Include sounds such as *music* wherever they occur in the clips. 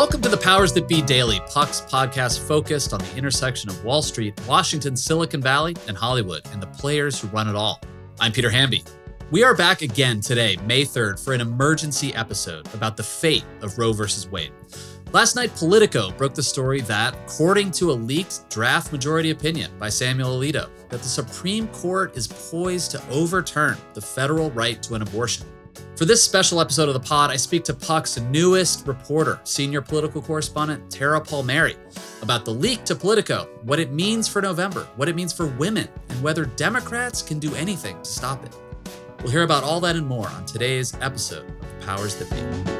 Welcome to the Powers That Be Daily, Puck's podcast focused on the intersection of Wall Street, Washington, Silicon Valley, and Hollywood, and the players who run it all. I'm Peter Hamby. We are back again today, May 3rd, for an emergency episode about the fate of Roe versus Wade. Last night, Politico broke the story that, according to a leaked draft majority opinion by Samuel Alito, that the Supreme Court is poised to overturn the federal right to an abortion. For this special episode of the pod, I speak to Puck's newest reporter, senior political correspondent Tara Palmeri, about the leak to Politico, what it means for November, what it means for women, and whether Democrats can do anything to stop it. We'll hear about all that and more on today's episode of Powers That Be.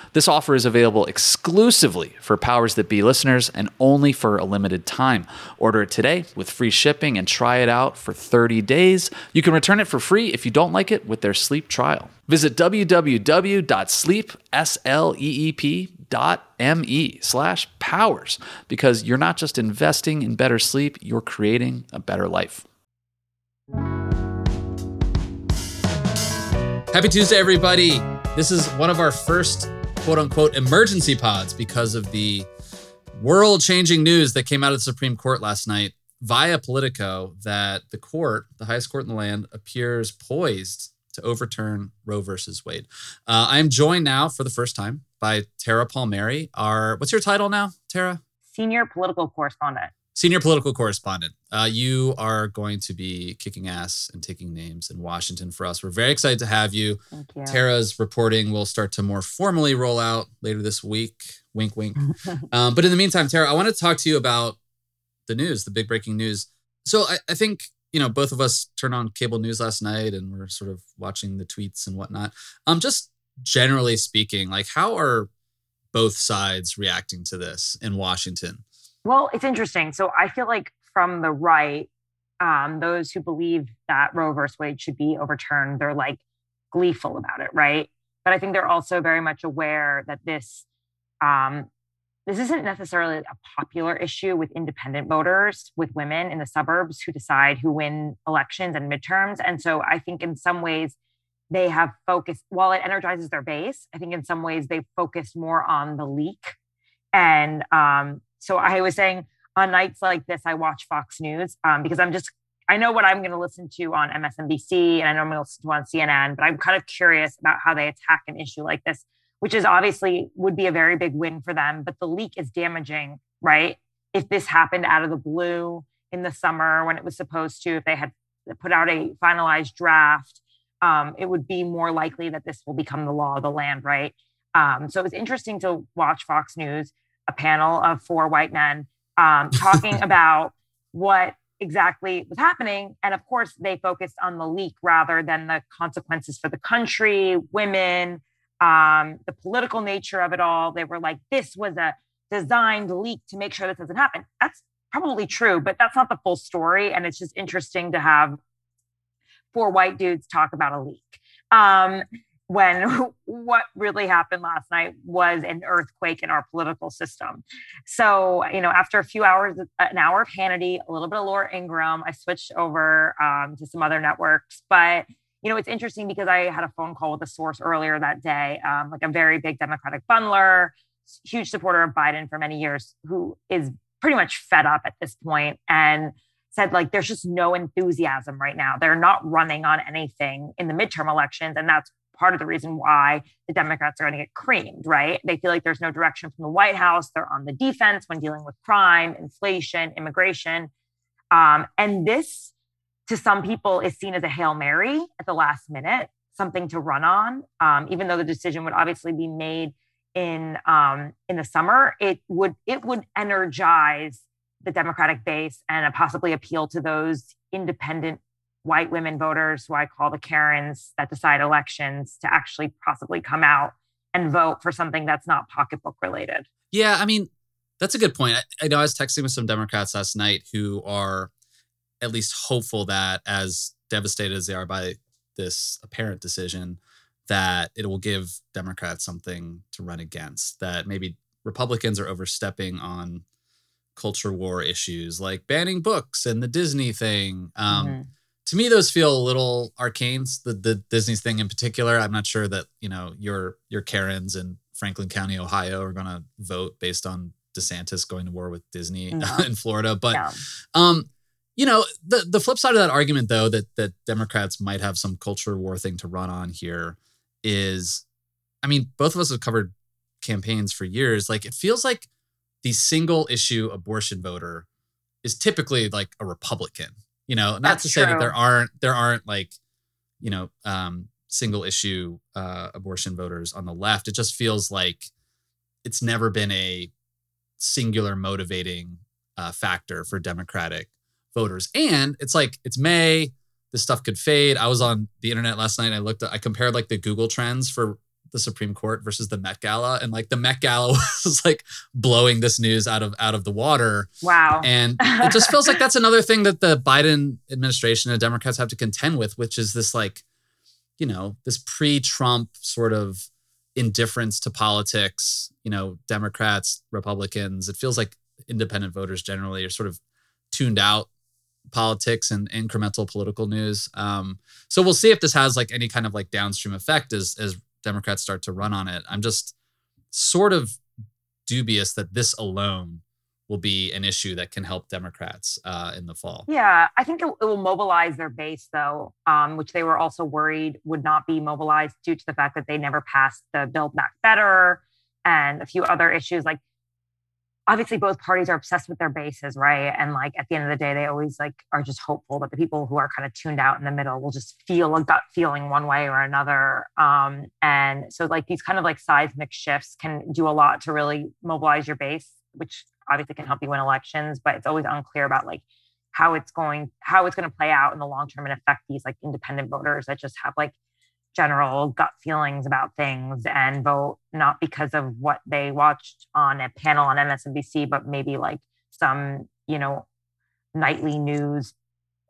This offer is available exclusively for Powers That Be listeners and only for a limited time. Order it today with free shipping and try it out for 30 days. You can return it for free if you don't like it with their sleep trial. Visit www.sleep.me slash powers because you're not just investing in better sleep, you're creating a better life. Happy Tuesday, everybody. This is one of our first quote unquote emergency pods because of the world changing news that came out of the Supreme Court last night via Politico that the court, the highest court in the land, appears poised to overturn Roe versus Wade. Uh, I'm joined now for the first time by Tara Palmeri. Our what's your title now, Tara? Senior political correspondent. Senior political correspondent. Uh, you are going to be kicking ass and taking names in Washington for us. We're very excited to have you. You. Tara's reporting will start to more formally roll out later this week. Wink, wink. *laughs* um, but in the meantime, Tara, I want to talk to you about the news, the big breaking news. So I, I think you know, both of us turned on cable news last night and we're sort of watching the tweets and whatnot. Um, just generally speaking, like how are both sides reacting to this in Washington? Well, it's interesting. So I feel like from the right, um, those who believe that Roe versus Wade should be overturned, they're like gleeful about it, right? But I think they're also very much aware that this um, this isn't necessarily a popular issue with independent voters, with women in the suburbs who decide who win elections and midterms. And so I think in some ways they have focused, while it energizes their base, I think in some ways they focus more on the leak. And um, so I was saying on nights like this, I watch Fox News um, because I'm just, I know what I'm going to listen to on MSNBC and I know I'm going to listen to on CNN, but I'm kind of curious about how they attack an issue like this which is obviously would be a very big win for them. But the leak is damaging, right? If this happened out of the blue in the summer when it was supposed to, if they had put out a finalized draft, um, it would be more likely that this will become the law of the land, right? Um, so it was interesting to watch Fox News, a panel of four white men um, talking *laughs* about what exactly was happening. And of course, they focused on the leak rather than the consequences for the country, women, um, the political nature of it all. They were like, this was a designed leak to make sure this doesn't happen. That's probably true, but that's not the full story. And it's just interesting to have four white dudes talk about a leak. Um, when *laughs* what really happened last night was an earthquake in our political system. So, you know, after a few hours, an hour of Hannity, a little bit of Laura Ingraham, I switched over um, to some other networks. But, you know, it's interesting because I had a phone call with a source earlier that day, um, like a very big Democratic bundler, huge supporter of Biden for many years, who is pretty much fed up at this point and said like there's just no enthusiasm right now. They're not running on anything in the midterm elections and that's part of the reason why the Democrats are going to get creamed, right? They feel like there's no direction from the White House. They're on the defense when dealing with crime, inflation, immigration. Um, and this, to some people, is seen as a Hail Mary at the last minute, something to run on. Um, even though the decision would obviously be made in um, in the summer, it would it would energize the Democratic base and possibly appeal to those independent white women voters, who I call the Karens that decide elections, to actually possibly come out and vote for something that's not pocketbook related. Yeah, I mean, that's a good point. I, I know I was texting with some Democrats last night who are at least hopeful that, as devastated as they are by this apparent decision, that it will give Democrats something to run against. That maybe Republicans are overstepping on culture war issues like banning books and the Disney thing. Um, mm-hmm to me those feel a little arcanes the the disney's thing in particular i'm not sure that you know your your karens in franklin county ohio are going to vote based on desantis going to war with disney no. *laughs* in florida but yeah. um you know the the flip side of that argument though that that democrats might have some culture war thing to run on here is i mean both of us have covered campaigns for years like it feels like the single issue abortion voter is typically like a republican you know, not That's to say true. that there aren't there aren't like, you know, um, single issue uh, abortion voters on the left. It just feels like it's never been a singular motivating uh, factor for Democratic voters. And it's like it's May. This stuff could fade. I was on the internet last night. I looked. At, I compared like the Google trends for the Supreme Court versus the Met Gala, and like the Met Gala *laughs* was like blowing this news out of out of the water. Wow! And *laughs* it just feels like that's another thing that the Biden administration and Democrats have to contend with, which is this like, you know, this pre-Trump sort of indifference to politics. You know, Democrats, Republicans. It feels like independent voters generally are sort of tuned out politics and incremental political news. Um, so we'll see if this has like any kind of like downstream effect as as Democrats start to run on it. I'm just sort of dubious that this alone will be an issue that can help Democrats uh, in the fall. Yeah, I think it, it will mobilize their base, though, um, which they were also worried would not be mobilized due to the fact that they never passed the Build Back Better and a few other issues. Like obviously both parties are obsessed with their bases, right? And like at the end of the day, they always like are just hopeful that the people who are kind of tuned out in the middle will just feel a gut feeling one way or another. Um, and so like these kind of like seismic shifts can do a lot to really mobilize your base, which obviously can help you win elections, but it's always unclear about like how it's going, how it's going to play out in the long term and affect these like independent voters that just have like general gut feelings about things and vote not because of what they watched on a panel on MSNBC, but maybe like some, you know, nightly news,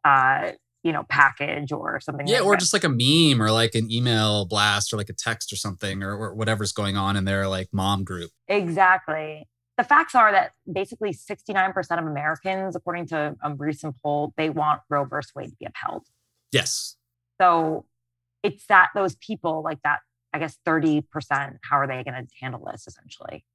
uh, you know, package or something. Yeah, like or that. just like a meme or like an email blast or like a text or something or, or whatever's going on in their like mom group. Exactly. The facts are that basically 69% of Americans, according to a recent poll, they want Roe versus Wade to be upheld. Yes. So it's that those people like that i guess 30% how are they going to handle this essentially?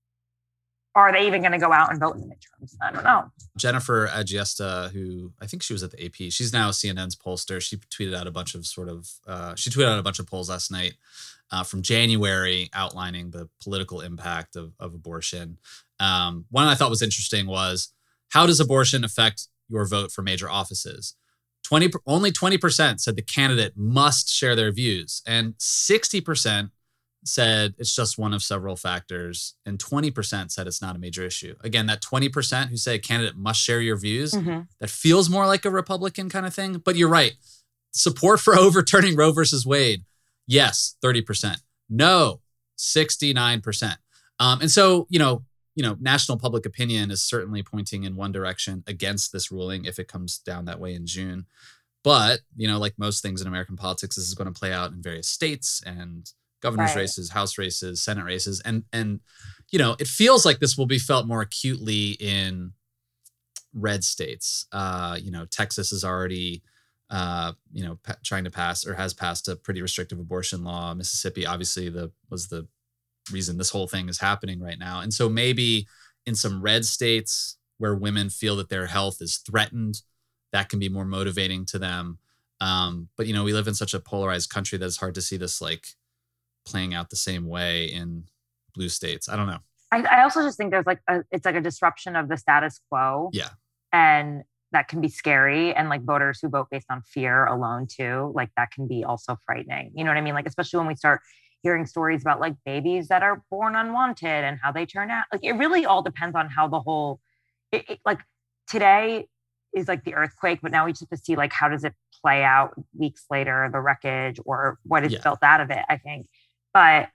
Are they even going to go out and vote in the midterms? I don't know. Jennifer agiesta who i think she was at the ap she's now cnn's pollster. She tweeted out a bunch of sort of uh, she tweeted out a bunch of polls last night uh, from january outlining the political impact of, of abortion. Um, one i thought was interesting was how does abortion affect your vote for major offices 20 only 20% said the candidate must share their views and 60% said it's just one of several factors and 20% said it's not a major issue. Again that 20% who say a candidate must share your views mm-hmm. that feels more like a republican kind of thing but you're right. Support for *laughs* overturning roe versus wade yes 30% no 69% um, and so you know you know, national public opinion is certainly pointing in one direction against this ruling if it comes down that way in June. But, you know, like most things in American politics, this is going to play out in various states and governor's Right. races, house races, senate races. And and you know, it feels like this will be felt more acutely in red states. Uh, you know, Texas is already uh, you know, pa- trying to pass or has passed a pretty restrictive abortion law. Mississippi obviously the was the reason this whole thing is happening right now. And so maybe in some red states where women feel that their health is threatened, that can be more motivating to them. Um, but you know, we live in such a polarized country that it's hard to see this like playing out the same way in blue states. I don't know. I, I also just think there's like a, it's like a disruption of the status quo. Yeah. And that can be scary. And like voters who vote based on fear alone too, like that can be also frightening. You know what I mean? Like especially when we start hearing stories about like babies that are born unwanted and how they turn out. Like it really all depends on how the whole it, it- like today is like the earthquake, but now we just have to see like how does it play out weeks later, the wreckage or what is Yeah. built out of it, I think. But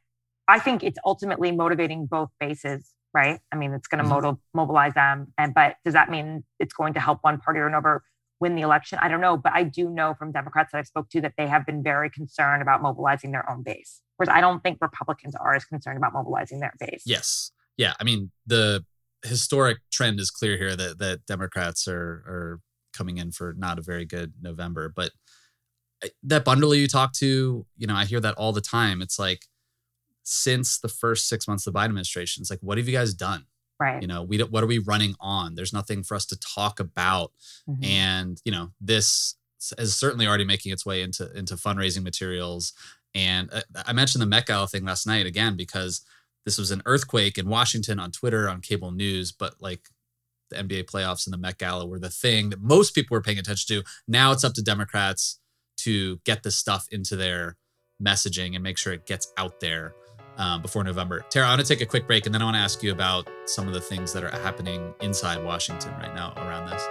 I think it's ultimately motivating both bases, right? I mean, it's going to Mhm. motiv- mobilize them. And but does that mean it's going to help one party or another win the election? I don't know, but I do know from Democrats that I've spoke to that they have been very concerned about mobilizing their own base. Whereas I don't think Republicans are as concerned about mobilizing their base. Yes. Yeah. I mean, the historic trend is clear here that that Democrats are are coming in for not a very good November. But that bundle you talk to, you know, I hear that all the time. It's like since the first six months of the Biden administration, it's like, what have you guys done? Right. You know, we don't, what are we running on? There's nothing for us to talk about. Mhm. and you know this is certainly already making its way into into fundraising materials and uh, i mentioned the met gala thing last night again because this was an earthquake in washington on twitter on cable news but like the nba playoffs and the met gala were the thing that most people were paying attention to now it's up to democrats to get this stuff into their messaging and make sure it gets out there um, before November. Tara, I want to take a quick break and then I want to ask you about some of the things that are happening inside Washington right now around this.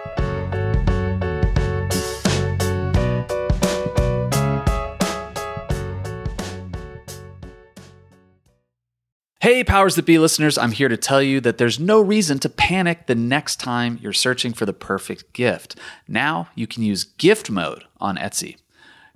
Hey, Powers That Be listeners, I'm here to tell you that there's no reason to panic the next time you're searching for the perfect gift. Now you can use gift mode on Etsy.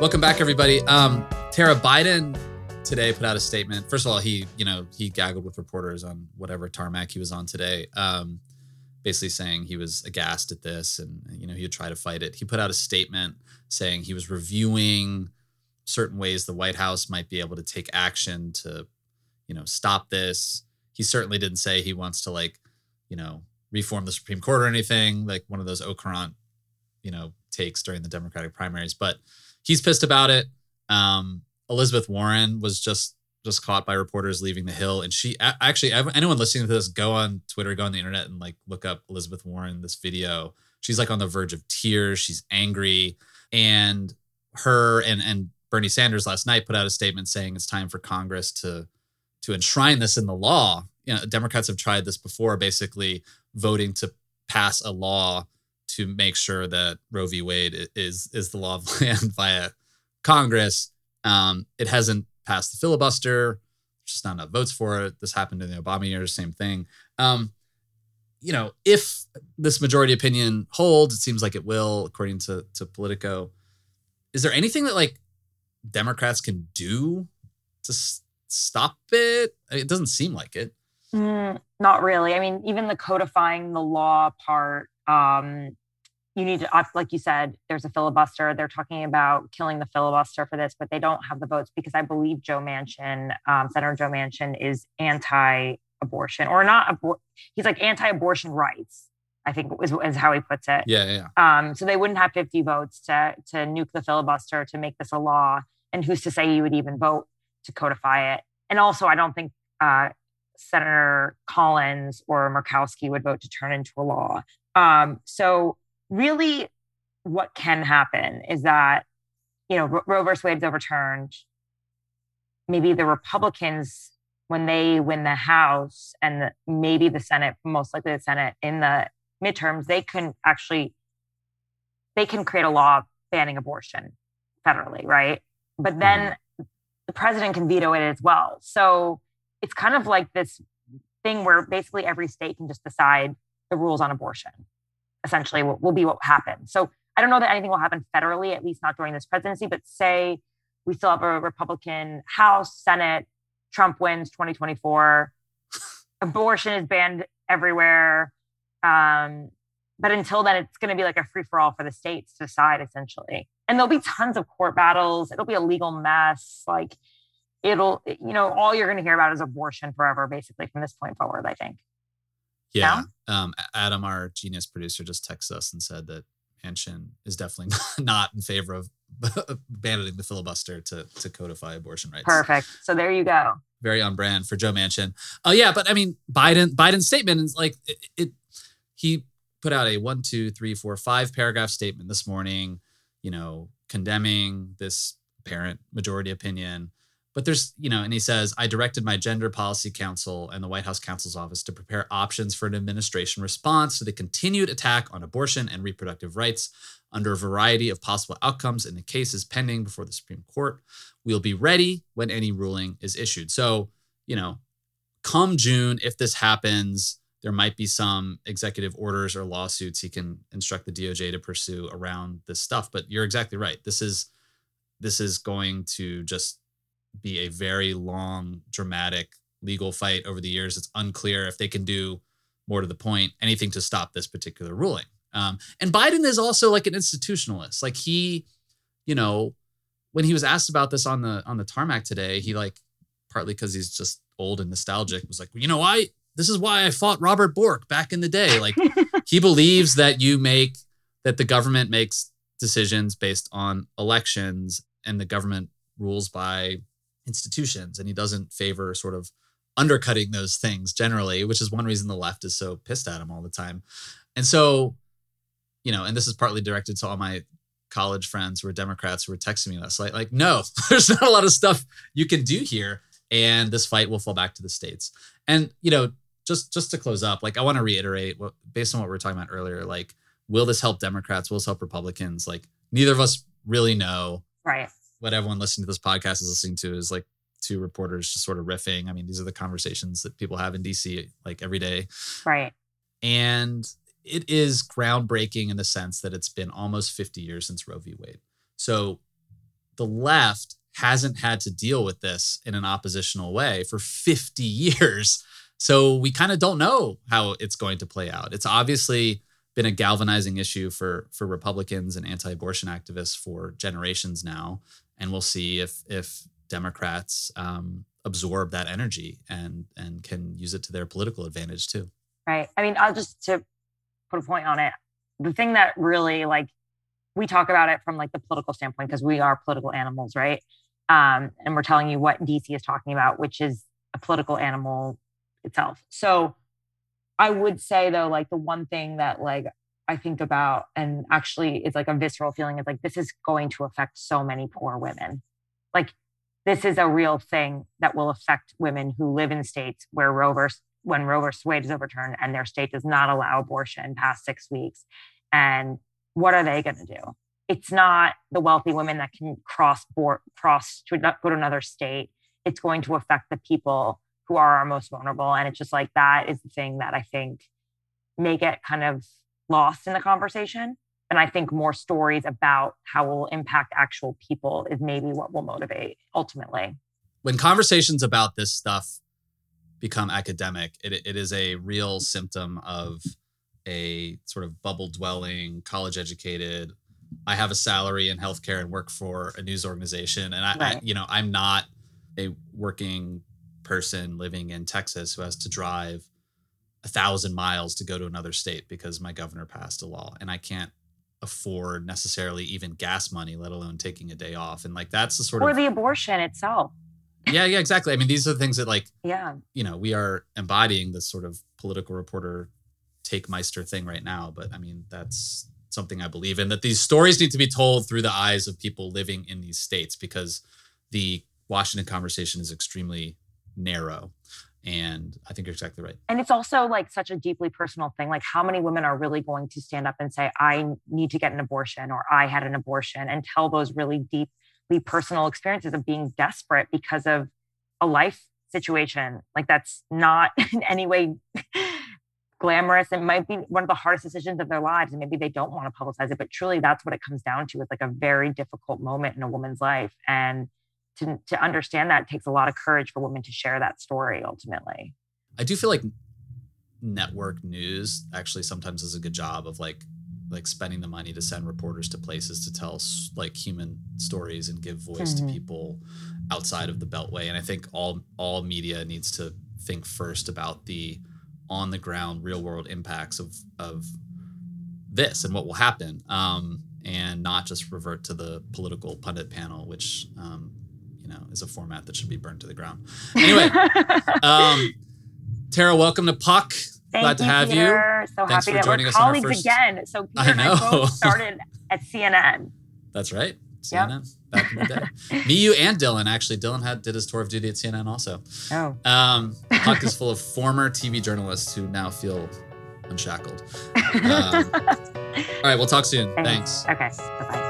Welcome back, everybody. Um, Tara Biden today put out a statement. First of all, he, you know, he gaggled with reporters on whatever tarmac he was on today, um, basically saying he was aghast at this and you know he would try to fight it. He put out a statement saying he was reviewing certain ways the White House might be able to take action to, you know, stop this. He certainly didn't say he wants to like, you know, reform the Supreme Court or anything like one of those Okarant, you know, takes during the Democratic primaries, but he's pissed about it. Um, Elizabeth Warren was just just caught by reporters leaving the Hill, and she actually anyone listening to this, go on Twitter, go on the internet, and like look up Elizabeth Warren. This video, she's like on the verge of tears. She's angry, and her and and Bernie Sanders last night put out a statement saying it's time for Congress to to enshrine this in the law. You know, Democrats have tried this before, basically voting to pass a law to make sure that Roe v. Wade is is the law of *laughs* land via Congress. Um, it hasn't passed the filibuster. just not enough votes for it. This happened in the Obama years, same thing. Um, you know, if this majority opinion holds, it seems like it will, according to to Politico. Is there anything that like Democrats can do to s- stop it? It doesn't seem like it. Mm, not really. I mean, even the codifying the law part, um, you need to, like you said, there's a filibuster. They're talking about killing the filibuster for this, but they don't have the votes because I believe Joe Manchin, um, Senator Joe Manchin, is anti-abortion or not. Abor- he's like anti-abortion rights. I think is, is how he puts it. Yeah, yeah. Um, so they wouldn't have 50 votes to to nuke the filibuster to make this a law. And who's to say you would even vote to codify it? And also, I don't think uh, Senator Collins or Murkowski would vote to turn into a law. Um, so really, what can happen is that you know Ro- Roe versus Wade's overturned. Maybe the Republicans, when they win the House and the, maybe the Senate, most likely the Senate in the midterms, they can actually they can create a law banning abortion federally, right? But mm-hmm. then the president can veto it as well. So it's kind of like this thing where basically every state can just decide the rules on abortion. Essentially, will, will be what happens. So I don't know that anything will happen federally, at least not during this presidency. But say we still have a Republican House, Senate, Trump wins 2024, abortion is banned everywhere. Um, but until then, it's going to be like a free for all for the states to decide, essentially. And there'll be tons of court battles. It'll be a legal mess. Like it'll, you know, all you're going to hear about is abortion forever, basically, from this point forward, I think. Yeah. Um, Adam, our genius producer, just texted us and said that Manchin is definitely *laughs* not in favor of *laughs* abandoning the filibuster to, to codify abortion rights. Perfect. So there you go. Very on brand for Joe Manchin. Oh yeah, but I mean, Biden Biden's statement is like it, it he put out a one, two, three, four, five paragraph statement this morning, you know, condemning this apparent majority opinion. But there's, you know, and he says, I directed my Gender Policy Council and the White House counsel's office to prepare options for an administration response to the continued attack on abortion and reproductive rights under a variety of possible outcomes in the cases pending before the Supreme Court. We'll be ready when any ruling is issued. So, you know, come June, if this happens, there might be some executive orders or lawsuits he can instruct the DOJ to pursue around this stuff. But you're exactly right. This is this is going to just be a very long, dramatic legal fight over the years. It's unclear if they can do more to the point anything to stop this particular ruling. Um, and Biden is also like an institutionalist. Like he, you know, when he was asked about this on the on the tarmac today, he like partly because he's just old and nostalgic was like, you know, I this is why I fought Robert Bork back in the day. Like *laughs* he believes that you make that the government makes decisions based on elections and the government rules by institutions and he doesn't favor sort of undercutting those things generally which is one reason the left is so pissed at him all the time. And so you know and this is partly directed to all my college friends who are democrats who are texting me last night like no *laughs* there's not a lot of stuff you can do here and this fight will fall back to the states. And you know just just to close up like i want to reiterate what based on what we were talking about earlier like will this help democrats? Will this help republicans? Like neither of us really know. Right. What everyone listening to this podcast is listening to is like two reporters just sort of riffing. I mean, these are the conversations that people have in DC like every day. Right. And it is groundbreaking in the sense that it's been almost 50 years since Roe v. Wade. So the left hasn't had to deal with this in an oppositional way for 50 *laughs* years. So we kind of don't know how it's going to play out. It's obviously been a galvanizing issue for for Republicans and anti-abortion activists for generations now, and we'll see if if Democrats um, absorb that energy and and can use it to their political advantage too. Right. I mean, I'll just to put a point on it. The thing that really like we talk about it from like the political standpoint because we are political animals, right? Um, and we're telling you what DC is talking about, which is a political animal itself. So I would say though, like the one thing that like I think about and actually it's like a visceral feeling is like this is going to affect so many poor women. Like this is a real thing that will affect women who live in states where Roe versus when Roe versus Wade is overturned and their state does not allow abortion past six weeks. And what are they going to do? It's not the wealthy women that can cross board, cross to go to another state it's going to affect the people who are our most vulnerable. And it's just like that is the thing that I think may get kind of lost in the conversation. And I think more stories about how it will impact actual people is maybe what will motivate ultimately. When conversations about this stuff become academic, it, it is a real symptom of a sort of bubble dwelling, college educated. I have a salary in healthcare and work for a news organization. And I, right. I you know, I'm not a working person living in Texas who has to drive a thousand miles to go to another state because my governor passed a law and I can't afford necessarily even gas money, let alone taking a day off. And like that's the sort or of or the abortion itself. yeah, yeah, exactly. I mean, these are the things that like yeah, you know, we are embodying this sort of political reporter take Meister thing right now. But I mean, that's something I believe in that these stories need to be told through the eyes of people living in these states because the Washington conversation is extremely narrow. And I think you're exactly right. And it's also like such a deeply personal thing. Like, how many women are really going to stand up and say, I need to get an abortion or I had an abortion and tell those really deeply personal experiences of being desperate because of a life situation? Like, that's not *laughs* in any way glamorous. It might be one of the hardest decisions of their lives. And maybe they don't want to publicize it, but truly that's what it comes down to. It's like a very difficult moment in a woman's life. And to, to understand that takes a lot of courage for women to share that story ultimately. I do feel like network news actually sometimes does a good job of like like spending the money to send reporters to places to tell like human stories and give voice mm-hmm. to people outside of the beltway and i think all all media needs to think first about the on the ground real world impacts of of this and what will happen um, and not just revert to the political pundit panel which um, know is a format that should be burned to the ground. Anyway, *laughs* um, Tara, welcome to Puck. Thank Glad to have Peter. you. So Thanks happy that we're colleagues first... again. So Peter I know. and I both *laughs* started at CNN. That's right. CNN yep. back in the day. *laughs* Me, you, and Dylan. Actually, Dylan had did his tour of duty at CNN also. Oh. Um, Puck is full of former TV journalists who now feel unshackled. Um, all right, we'll talk soon. Thanks. Thanks. Okay. Bye bye.